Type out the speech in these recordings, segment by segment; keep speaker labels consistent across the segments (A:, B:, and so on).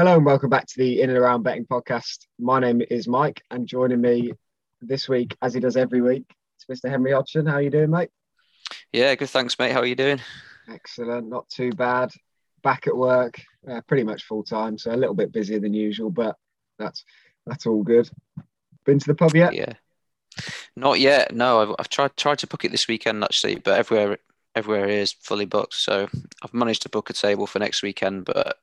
A: Hello and welcome back to the In and Around Betting Podcast. My name is Mike, and joining me this week, as he does every week, it's Mr. Henry Hodgson. How are you doing, mate?
B: Yeah, good. Thanks, mate. How are you doing?
A: Excellent. Not too bad. Back at work, uh, pretty much full time, so a little bit busier than usual, but that's that's all good. Been to the pub yet?
B: Yeah. Not yet. No, I've, I've tried tried to book it this weekend actually, but everywhere everywhere is fully booked. So I've managed to book a table for next weekend, but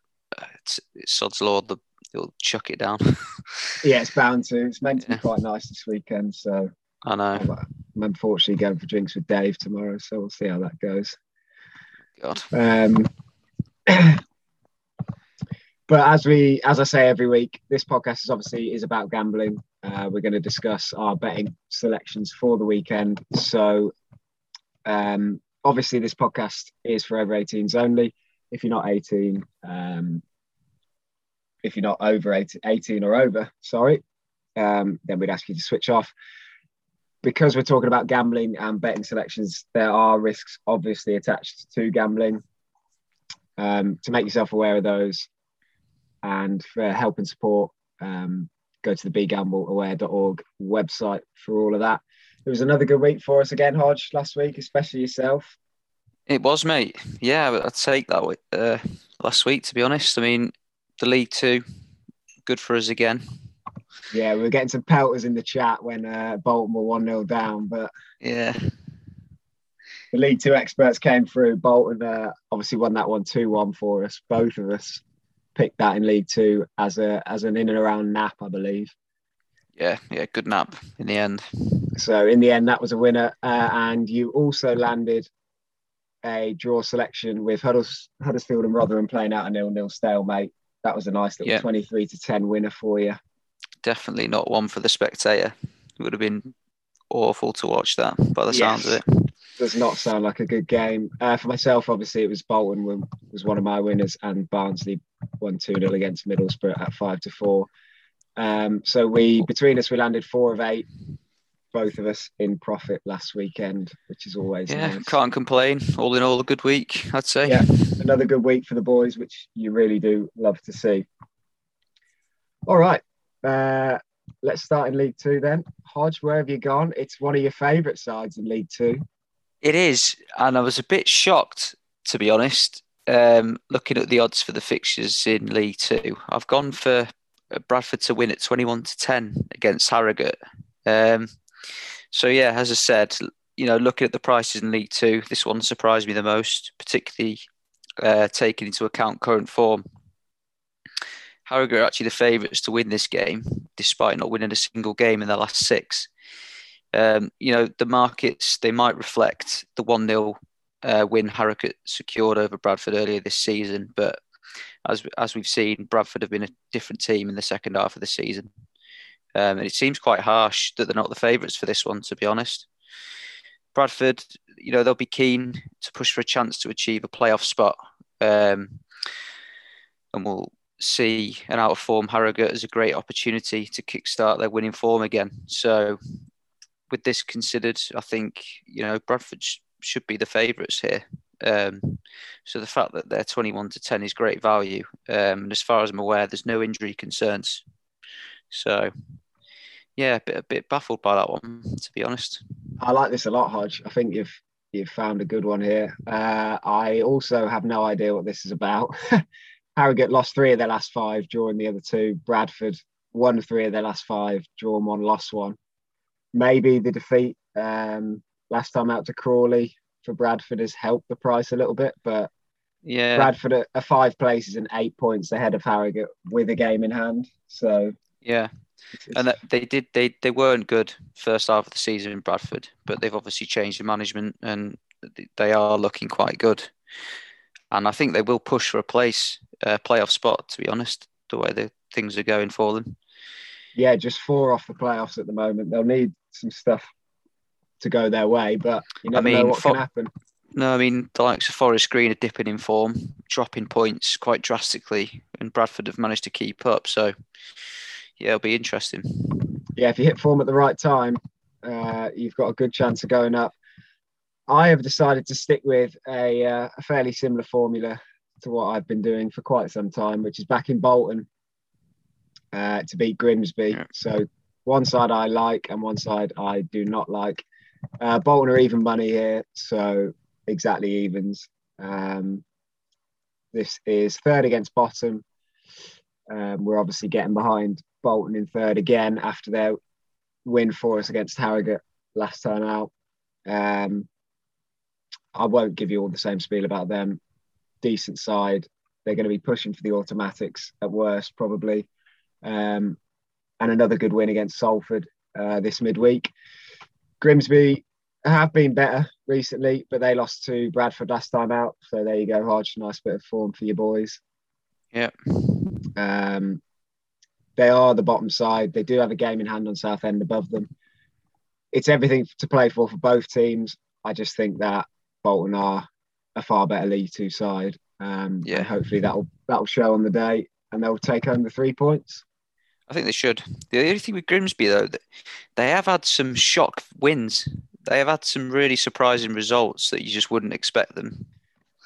B: it's, it's sod's law. The you'll chuck it down.
A: yeah, it's bound to. It's meant to be quite nice this weekend. So
B: I know.
A: I'm unfortunately going for drinks with Dave tomorrow, so we'll see how that goes.
B: God.
A: Um, but as we, as I say every week, this podcast is obviously is about gambling. Uh, we're going to discuss our betting selections for the weekend. So, um, obviously, this podcast is for over 18s only if you're not 18, um, if you're not over 18, 18 or over, sorry, um, then we'd ask you to switch off. Because we're talking about gambling and betting selections, there are risks obviously attached to gambling. Um, to make yourself aware of those and for help and support, um, go to the begambleaware.org website for all of that. It was another good week for us again, Hodge, last week, especially yourself.
B: It was, mate. Yeah, I'd take that uh, last week, to be honest. I mean, the League Two, good for us again.
A: Yeah, we were getting some pelters in the chat when uh, Bolton were 1 0 down, but.
B: Yeah.
A: The League Two experts came through. Bolton uh, obviously won that one 2 1 for us. Both of us picked that in League Two as a as an in and around nap, I believe.
B: Yeah, yeah, good nap in the end.
A: So in the end, that was a winner, uh, and you also landed a draw selection with Hudders, Huddersfield and Rotherham playing out a nil-nil stalemate. That was a nice little yeah. 23 to 10 winner for you.
B: Definitely not one for the spectator. It would have been awful to watch that by the sounds of it.
A: Does not sound like a good game. Uh, for myself, obviously, it was Bolton was one of my winners, and Barnsley won 2 0 against Middlesbrough at 5 to 4. Um, so we between us we landed four of eight both of us in profit last weekend, which is always
B: yeah,
A: nice.
B: can't complain. All in all, a good week, I'd say.
A: Yeah, another good week for the boys, which you really do love to see. All right, uh, let's start in League Two then. Hodge, where have you gone? It's one of your favourite sides in League Two.
B: It is, and I was a bit shocked to be honest. Um, looking at the odds for the fixtures in League Two, I've gone for Bradford to win at twenty-one to ten against Harrogate. Um, so yeah, as I said, you know, looking at the prices in League Two, this one surprised me the most, particularly uh, taking into account current form. Harrogate are actually the favourites to win this game, despite not winning a single game in their last six. Um, you know, the markets they might reflect the one 0 uh, win Harrogate secured over Bradford earlier this season, but as as we've seen, Bradford have been a different team in the second half of the season. Um, and it seems quite harsh that they're not the favourites for this one, to be honest. Bradford, you know, they'll be keen to push for a chance to achieve a playoff spot. Um, and we'll see an out of form Harrogate as a great opportunity to kickstart their winning form again. So, with this considered, I think, you know, Bradford sh- should be the favourites here. Um, so the fact that they're 21 to 10 is great value. Um, and as far as I'm aware, there's no injury concerns. So yeah, a bit a bit baffled by that one, to be honest.
A: I like this a lot, Hodge. I think you've you've found a good one here. Uh, I also have no idea what this is about. Harrogate lost three of their last five, drawing the other two. Bradford won three of their last five, drawn one, lost one. Maybe the defeat um, last time out to Crawley for Bradford has helped the price a little bit, but
B: yeah,
A: Bradford are, are five places and eight points ahead of Harrogate with a game in hand. So
B: yeah, and they did they they weren't good first half of the season in Bradford, but they've obviously changed the management and they are looking quite good. And I think they will push for a place uh, playoff spot. To be honest, the way the things are going for them.
A: Yeah, just four off the playoffs at the moment. They'll need some stuff to go their way, but you never I mean, know what for, can happen.
B: No, I mean the likes of Forest Green are dipping in form, dropping points quite drastically, and Bradford have managed to keep up. So yeah, it'll be interesting.
A: Yeah, if you hit form at the right time, uh, you've got a good chance of going up. I have decided to stick with a, uh, a fairly similar formula to what I've been doing for quite some time, which is back in Bolton uh, to beat Grimsby. Yeah. So one side I like and one side I do not like. Uh, Bolton are even money here, so exactly evens. Um, this is third against bottom. Um, we're obviously getting behind Bolton in third again after their win for us against Harrogate last time out. Um, I won't give you all the same spiel about them. Decent side. They're going to be pushing for the automatics at worst, probably. Um, and another good win against Salford uh, this midweek. Grimsby have been better recently, but they lost to Bradford last time out. So there you go, Hodge. Nice bit of form for your boys.
B: Yeah.
A: Um, they are the bottom side. They do have a game in hand on Southend above them. It's everything to play for for both teams. I just think that Bolton are a far better League Two side. Um, yeah. hopefully that'll that'll show on the day, and they'll take home the three points.
B: I think they should. The only thing with Grimsby though, they have had some shock wins. They have had some really surprising results that you just wouldn't expect them.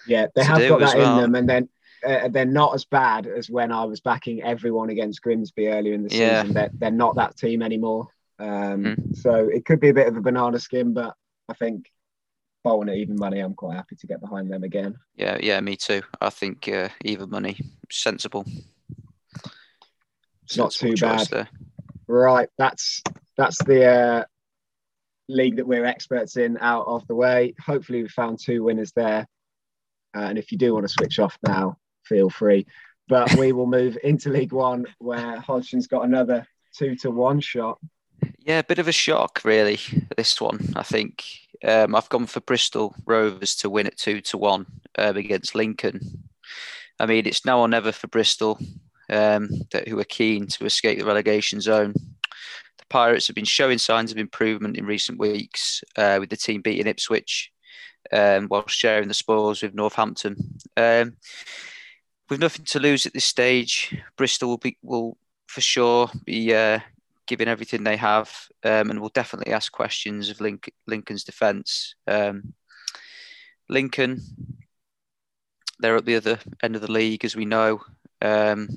A: Yeah, they have got that well. in them, and then uh, they're not as bad as when I was backing everyone against Grimsby earlier in the season. Yeah. They're, they're not that team anymore. Um, mm. So it could be a bit of a banana skin, but I think Bolton at even money, I'm quite happy to get behind them again.
B: Yeah, yeah, me too. I think uh, even money, sensible.
A: It's not too bad. There. Right, that's that's the uh, league that we're experts in out of the way. Hopefully, we found two winners there. Uh, and if you do want to switch off now, feel free. But we will move into League One, where Hodgson's got another two to one shot.
B: Yeah, a bit of a shock, really. This one, I think. Um, I've gone for Bristol Rovers to win at two to one um, against Lincoln. I mean, it's now or never for Bristol, um, that, who are keen to escape the relegation zone. The Pirates have been showing signs of improvement in recent weeks, uh, with the team beating Ipswich um, while sharing the spoils with Northampton. Um, with nothing to lose at this stage, Bristol will be will for sure be uh, giving everything they have, um, and will definitely ask questions of Link- Lincoln's defence. Um, Lincoln, they're at the other end of the league, as we know, um,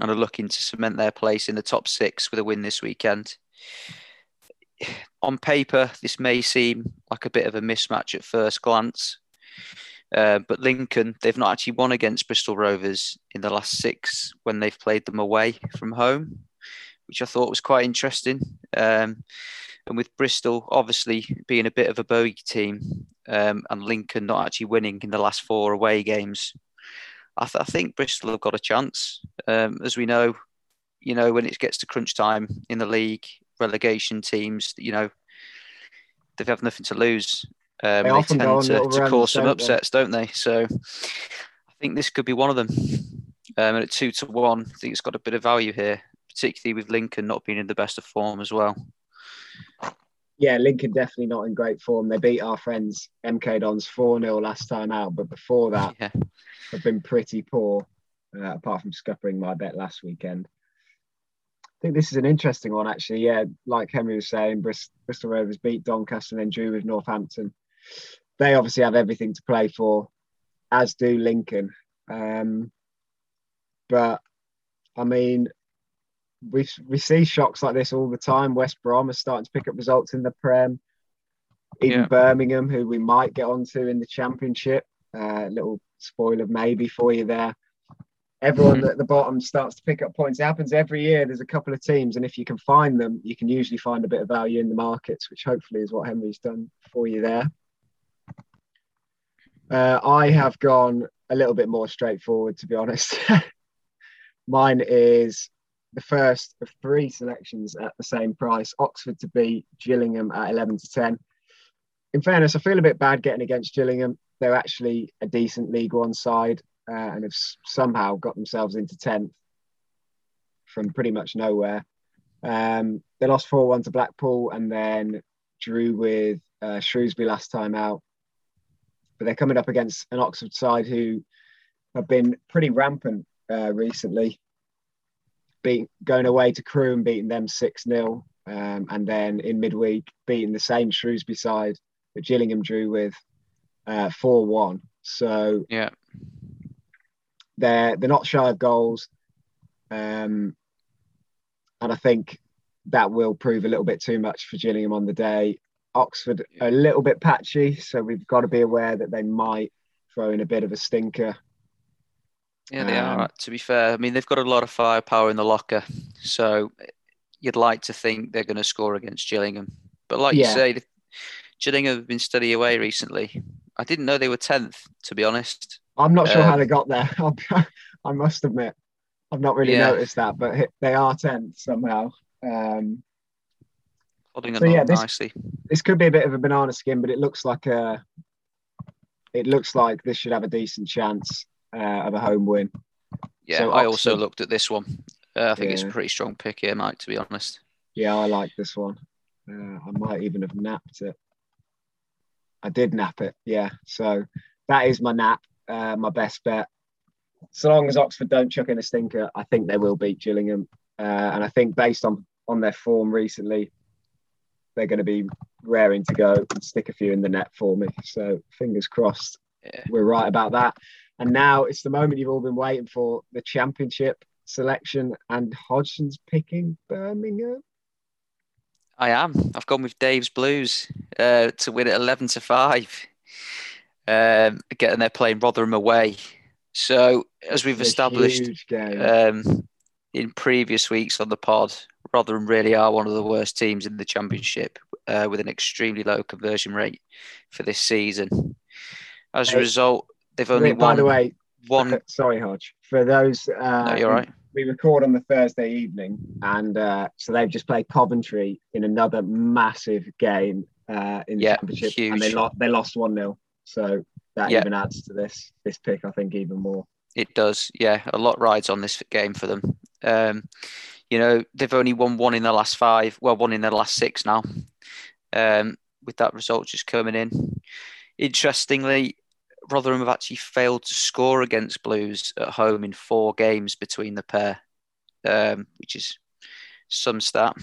B: and are looking to cement their place in the top six with a win this weekend on paper, this may seem like a bit of a mismatch at first glance. Uh, but Lincoln, they've not actually won against Bristol Rovers in the last six when they've played them away from home, which I thought was quite interesting. Um, and with Bristol obviously being a bit of a bogey team um, and Lincoln not actually winning in the last four away games, I, th- I think Bristol have got a chance. Um, as we know, you know, when it gets to crunch time in the league, relegation teams, you know, they have nothing to lose. Um, they, they tend to, to cause some upsets, don't they? So I think this could be one of them. Um, and at two to one, I think it's got a bit of value here, particularly with Lincoln not being in the best of form as well.
A: Yeah, Lincoln definitely not in great form. They beat our friends MK Dons 4 0 last time out, but before that, yeah. have been pretty poor, uh, apart from scuppering my bet last weekend. I think this is an interesting one, actually. Yeah, like Henry was saying, Bristol Rovers beat Doncaster and then drew with Northampton. They obviously have everything to play for, as do Lincoln. Um, but I mean, we we see shocks like this all the time. West Brom are starting to pick up results in the Prem. Even yeah. Birmingham, who we might get onto in the Championship. Uh, little spoiler maybe for you there everyone mm-hmm. at the bottom starts to pick up points. It happens every year. There's a couple of teams, and if you can find them, you can usually find a bit of value in the markets, which hopefully is what Henry's done for you there. Uh, I have gone a little bit more straightforward, to be honest. Mine is the first of three selections at the same price Oxford to beat Gillingham at 11 to 10. In fairness, I feel a bit bad getting against Gillingham. They're actually a decent League One side uh, and have somehow got themselves into 10th from pretty much nowhere. Um, they lost 4 1 to Blackpool and then drew with uh, Shrewsbury last time out. But they're coming up against an Oxford side who have been pretty rampant uh, recently, being, going away to Crewe and beating them 6 0. Um, and then in midweek, beating the same Shrewsbury side that Gillingham drew with uh, 4 1. So,
B: yeah
A: they're they're not shy of goals, um, and I think that will prove a little bit too much for Gillingham on the day. Oxford a little bit patchy, so we've got to be aware that they might throw in a bit of a stinker.
B: Yeah, they
A: Um,
B: are. To be fair, I mean they've got a lot of firepower in the locker, so you'd like to think they're going to score against Gillingham. But like
A: Yeah.
B: you say, Gillingham have been steady away recently. I didn't know they were tenth, to be honest.
A: I'm not sure how
B: Um,
A: they got there. I must admit, I've not really
B: Yeah.
A: noticed that, but they are tenth somehow. Um,
B: Plodding
A: So,
B: along
A: yeah, this-
B: nicely.
A: this could be a bit of a banana skin, but it looks like a. It looks like this should have a decent chance uh, of a home win.
B: Yeah,
A: so
B: I also looked at this one. Uh, I think it's a pretty strong pick here, Mike. To be honest.
A: Yeah, I like this one. Uh, I might even have napped it. I did nap it. Yeah, so that is my nap, uh, my best bet. So long as Oxford don't chuck in a stinker, I think they will beat Gillingham. Uh, and I think based on on their form recently, they're going to be raring to go and stick a few in the net for me. So fingers crossed,
B: Yeah.
A: we're right about that. And now it's the moment you've all been waiting for: the championship selection. And Hodgson's picking Birmingham.
B: I am. I've gone with Dave's Blues uh, to win at eleven to five. Um, getting there playing Rotherham away. So as we've established um, in previous weeks on the pod, Rotherham really are one of the worst teams in the Championship uh, with an extremely low conversion rate for this season. As a result, they've only
A: by
B: won
A: the way,
B: one.
A: sorry, Hodge. For those, uh,
B: No, you're right.
A: we record on the Thursday evening, and uh, so they've just played Coventry in another massive game uh, in the
B: Yeah,
A: championship, and they lost. They lost one 0 So that
B: Yeah.
A: even adds to this this pick, I think, even more.
B: It does, yeah. A lot rides on this game for them. Um, you know, they've only won one in the last five. Well, one in the last six now. Um, with that result just coming in. Interestingly, Rotherham have actually failed to score against Blues at home in four games between the pair, um, which is some stat.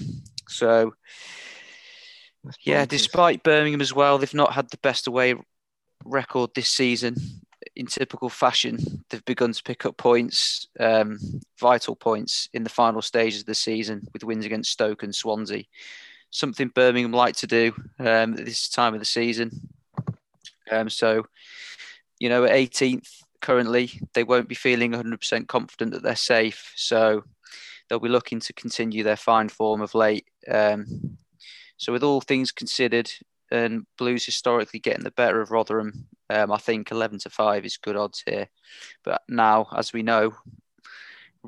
B: So, yeah, despite Birmingham as well, they've not had the best away record this season. In typical fashion, they've begun to pick up points, um, vital points in the final stages of the season with wins against Stoke and Swansea. Something Birmingham like to do um, at this time of the season. Um, so, you know, at 18th currently, they won't be feeling 100% confident that they're safe. So they'll be looking to continue their fine form of late. Um, so, with all things considered, and Blues historically getting the better of Rotherham, um, I think 11 to 5 is good odds here. But now, as we know,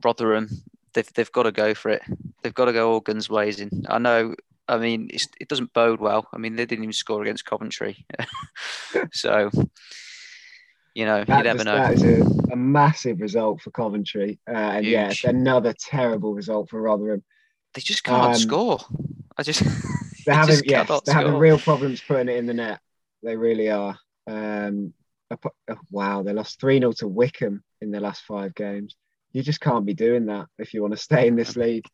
B: Rotherham, they've, they've got to go for it. They've got to go all guns blazing. I know, I mean, it's, it doesn't bode well. I mean, they didn't even score against Coventry. so, you know,
A: That,
B: you never
A: just-
B: know.
A: that is a, a massive result for Coventry, uh, and yeah,
B: Huge.
A: another terrible result for Rotherham.
B: They just can't
A: Um,
B: score. I just,
A: They're
B: they
A: having yes, they're having
B: score.
A: real problems putting it in the net. They really are. Um, oh, wow, they lost three 0 to Wycombe in their last five games. You just can't be doing that if you want to stay in this league.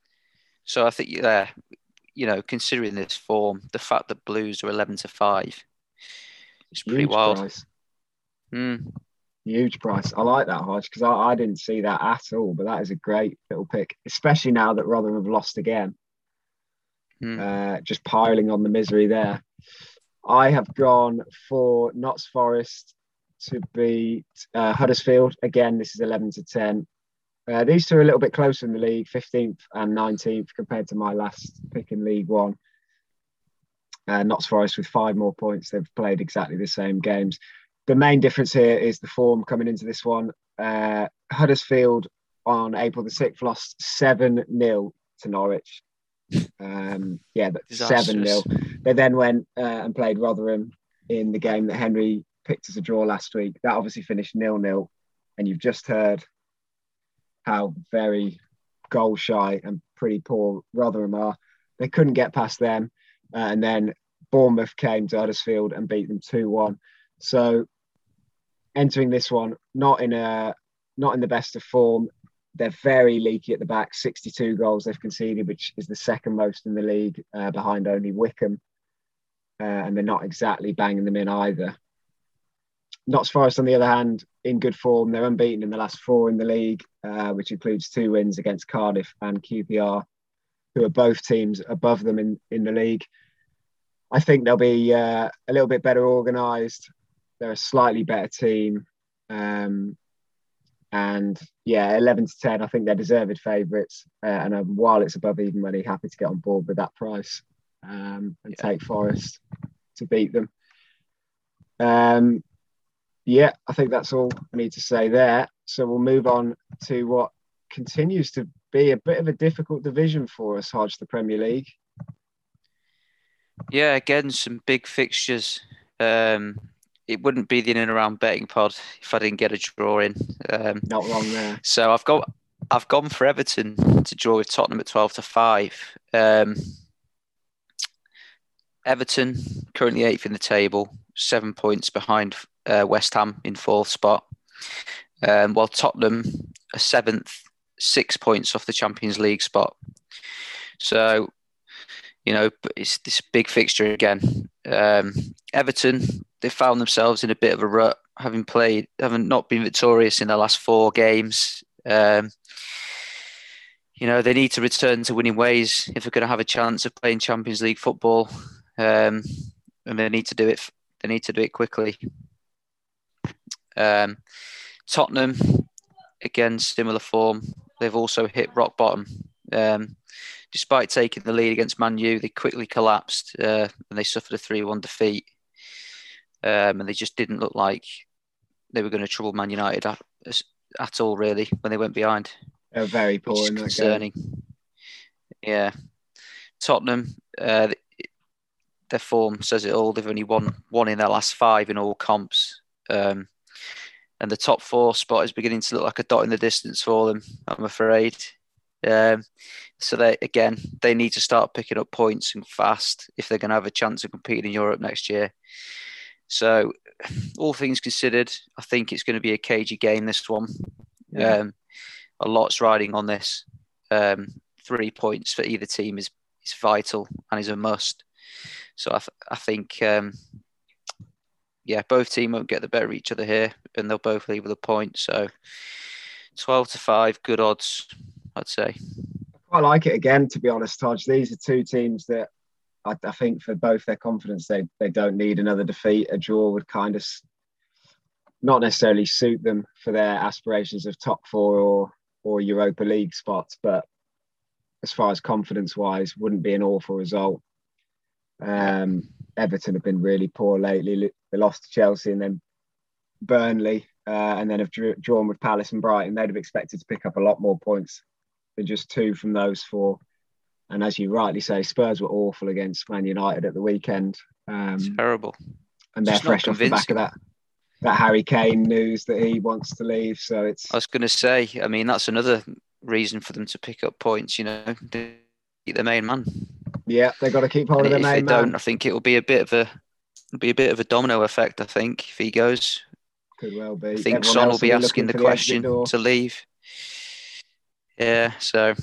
B: So I think yeah, you know, considering this form, the fact that Blues are eleven to five, it's pretty
A: Huge
B: wild.
A: price.
B: Mm,
A: Huge price. I like that, Hodge, because I, I didn't see that at all. But that is a great little pick, especially now that Rotherham have lost again.
B: Mm.
A: uh, just piling on the misery there. I have gone for Notts Forest to beat uh, Huddersfield. Again, this is 11 to 10. Uh, these two are a little bit closer in the league, 15th and 19th, compared to my last pick in League One. Uh, Notts Forest with five more points. They've played exactly the same games. The main difference here is the form coming into this one. Uh, Huddersfield on April the 6th lost 7 0 to Norwich. Um, yeah, but 7 0. They then went uh, and played Rotherham in the game that Henry picked as a draw last week. That obviously finished nil nil, and you've just heard how very goal shy and pretty poor Rotherham are. They couldn't get past them, uh, and then Bournemouth came to Huddersfield and beat them two one. So entering this one, not in a not in the best of form. They're very leaky at the back. 62 goals they've conceded, which is the second most in the league, uh, behind only Wycombe. Uh, and they're not exactly banging them in either. Notts Forest, on the other hand, in good form. They're unbeaten in the last four in the league, uh, which includes two wins against Cardiff and QPR, who are both teams above them in, in the league. I think they'll be uh, a little bit better organised. They're a slightly better team. Um, and yeah, 11 to 10, I think they're deserved favourites. Uh, and um, while it's above even money, happy to get on board with that price um, and yeah. take Forest to beat them. Um, yeah, I think that's all I need to say there. So we'll move on to what continues to be a bit of a difficult division for us, Hodge, the Premier League.
B: Yeah, again, some big fixtures. Um, it wouldn't be the in and around betting pod if I didn't get a draw in.
A: Um, Not wrong there.
B: So I've got I've gone for Everton to draw with Tottenham at twelve to five. Um, Everton currently eighth in the table, seven points behind uh, West Ham in fourth spot, um, while Tottenham are seventh, six points off the Champions League spot. So, you know, it's this big fixture again. Um, Everton they found themselves in a bit of a rut, having played, having not been victorious in their last four games. Um, you know, they need to return to winning ways if they're going to have a chance of playing Champions League football, um, and they need to do it. They need to do it quickly. Um, Tottenham, again, similar form. They've also hit rock bottom. Um, despite taking the lead against Man U, they quickly collapsed uh, and they suffered a 3 1 defeat um, and they just didn't look like they were going to trouble Man United at, at all, really, when they went behind.
A: They were very poor concerning.
B: Game. Yeah, Tottenham, uh, their form says it all. They've only won one in their last five in all comps, um, and the top four spot is beginning to look like a dot in the distance for them. I'm afraid. Um, so they again they need to start picking up points and fast if they're going to have a chance of competing in Europe next year. So, all things considered, I think it's going to be a cagey game. This one, yeah. um, a lot's riding on this. Um, three points for either team is is vital and is a must. So I, th- I think, um, yeah, both teams won't get the better of each other here, and they'll both leave with a point. So, twelve to five, good odds, I'd say.
A: I quite like it again, to be honest, Taj. These are two teams that I, I, think for both their confidence, they they don't need another defeat. A draw would kind of not necessarily suit them for their aspirations of top four or or Europa League spots, but as far as confidence wise, wouldn't be an awful result. Um, Everton have been really poor lately. They lost to Chelsea and then Burnley, uh, and then have drawn with Palace and Brighton. They'd have expected to pick up a lot more points than just two from those four. And as you rightly say, Spurs were awful against Man United at the weekend.
B: Um, terrible.
A: And they're fresh off the back of that that Harry Kane news that he wants to leave. So it's.
B: I was going to say. I mean, that's another reason for them to pick up points. You know, keep the main man.
A: Yeah, they've got to keep hold and of the main
B: if they don't, I think it will be a bit of a be a bit of a domino effect. I think if he goes,
A: could well be.
B: I think Everyone Son will be asking the question to leave. Yeah, so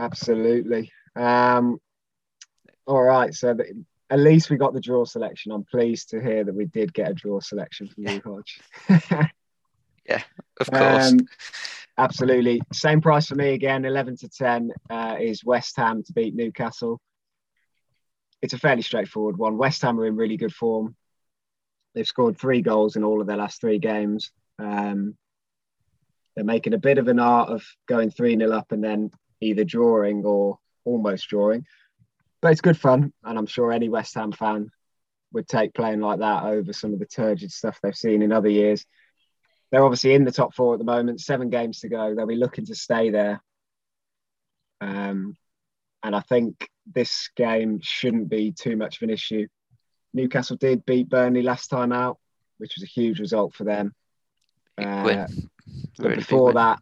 A: Absolutely. Um, all right. So the, at least we got the draw selection. I'm pleased to hear that we did get a draw selection from you, Hodge.
B: yeah, of course. Um,
A: absolutely. Same price for me again. 11 to 10 uh, is West Ham to beat Newcastle. It's a fairly straightforward one. West Ham are in really good form. They've scored three goals in all of their last three games. Um, they're making a bit of an art of going 3 0 up and then either drawing or almost drawing. But it's good fun, and I'm sure any West Ham fan would take playing like that over some of the turgid stuff they've seen in other years. They're obviously in the top four at the moment, seven games to go. They'll be looking to stay there. Um, and I think this game shouldn't be too much of an issue. Newcastle did beat Burnley last time out, which was a huge result for them. Uh, but before that,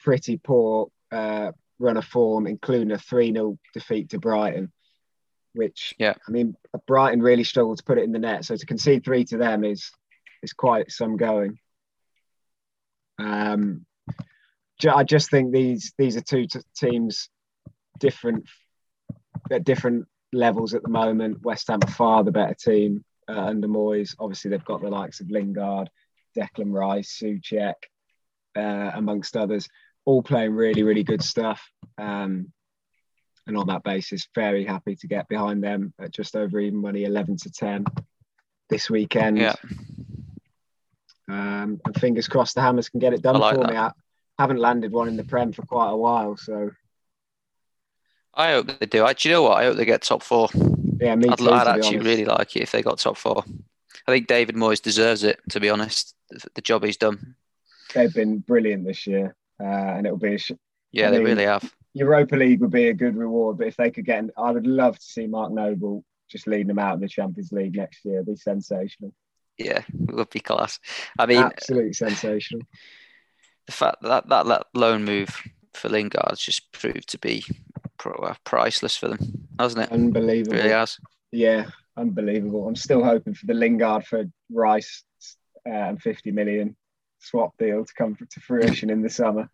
A: pretty poor uh, run of form, including a 3 0 defeat to Brighton, which,
B: yeah,
A: I mean, Brighton really struggled to put it in the net. So to concede three to them is is quite some going. Um, I just think these these are two t- teams different at different levels at the moment. West Ham are far the better team. uh, under Moyes. Obviously, they've got the likes of Lingard, Declan Rice, Soucek, uh, amongst others, all playing really, really good stuff. Um, and on that basis, very happy to get behind them at just over even money, 11 to 10 this weekend.
B: Yeah.
A: Um, and fingers crossed the Hammers can get it done
B: like
A: for
B: that.
A: me. I haven't landed one in the Prem for quite a while, so
B: I hope they do. I, do you know what? I hope they get top four.
A: yeah, me
B: I'd,
A: too.
B: I'd actually
A: honest.
B: really like it if they got top four. I think David Moyes deserves it, to be honest. The, the job he's done.
A: They've been brilliant this year, uh, and it'll be a sh-
B: Yeah,
A: I
B: they
A: mean-
B: really have.
A: Europa League would be a good reward. But if they could get, I would love to see Mark Noble just leading them out in the Champions League next year. It'd be sensational,
B: Yeah, it would be class. I mean,
A: absolutely sensational.
B: the fact that that, that loan move for Lingard's just proved to be pro, uh, priceless for them, hasn't it?
A: Unbelievable.
B: It really has.
A: Yeah, unbelievable. I'm still hoping for the Lingard for Rice uh, and 50 million swap deal to come to fruition in the summer.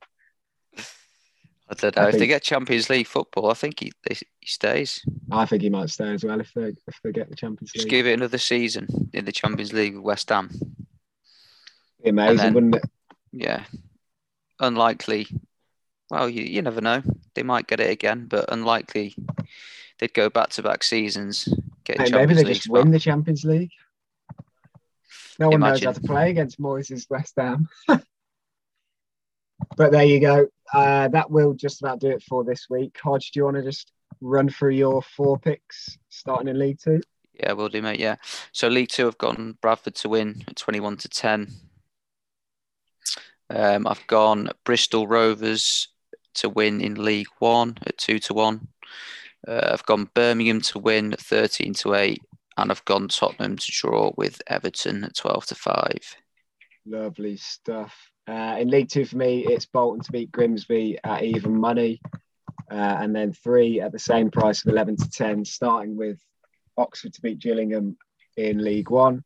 B: I don't know.
A: I
B: if they get Champions League football, I think he they, he stays.
A: I think he might stay as well if they if they get the Champions
B: Just
A: League.
B: Just give it another season in the Champions League with West Ham.
A: Be amazing,
B: then-
A: wouldn't it?
B: Yeah. Unlikely. Well, you, you never know. They might get it again, but unlikely they'd go back to back seasons. Get
A: Hey,
B: Champions
A: maybe they
B: League
A: just
B: spot.
A: win the Champions League. No one knows how to play against Moyes' West Ham. but there you go. Uh, that will just about do it for this week. Hodge, do you want to just run through your four picks starting in League Two?
B: Yeah, we'll do, mate. Yeah. So League Two, I've gone Bradford to win at 21 to 10. Um, I've gone Bristol Rovers to win in League One at 2 to 1. Uh, I've gone Birmingham to win at 13 to 8. And I've gone Tottenham to draw with Everton at 12 to 5.
A: Lovely stuff. Uh, in League Two for me, it's Bolton to beat Grimsby at even money, uh, and then three at the same price of eleven to ten, starting with Oxford to beat Gillingham in League One,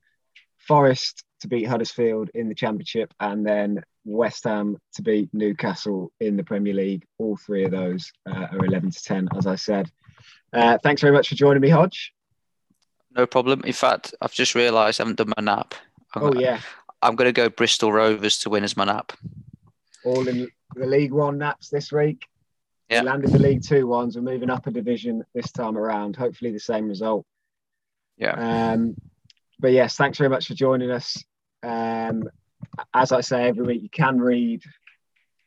A: Forest to beat Huddersfield in the Championship, and then West Ham to beat Newcastle in the Premier League. All three of those uh, are eleven to ten, as I said. Uh, thanks very much for joining me, Hodge.
B: No problem. In fact, I've just realised I haven't done my nap. I'm,
A: Oh yeah,
B: I'm going to go Bristol Rovers to win as my nap.
A: all in the League One naps this week.
B: Yeah.
A: We landed the League Two ones. We're moving up a division this time around. Hopefully, the same result.
B: Yeah.
A: Um, but yes, thanks very much for joining us. Um, as I say every week, you can read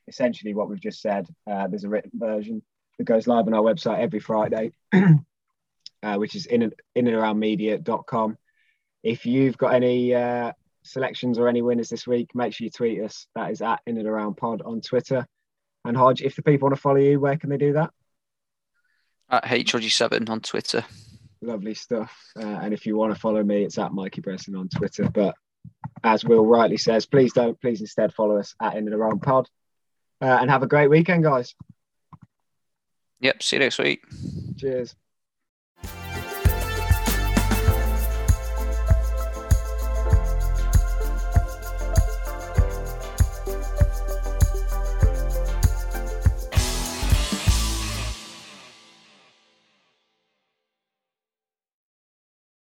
A: essentially what we've just said. Uh, there's a written version that goes live on our website every Friday, uh, which is in and, in and around media.com. If you've got any uh, selections or any winners this week, make sure you tweet us. That is at in and around pod on Twitter. And Hodge, if the people want to follow you, where can they do that?
B: At HRG7 on Twitter.
A: Lovely stuff. Uh, and if you want to follow me, it's at Mikey Bresson on Twitter. But as Will rightly says, please don't. Please instead follow us at In and Around Pod. Uh, and have a great weekend, guys.
B: Yep. See you next week.
A: Cheers.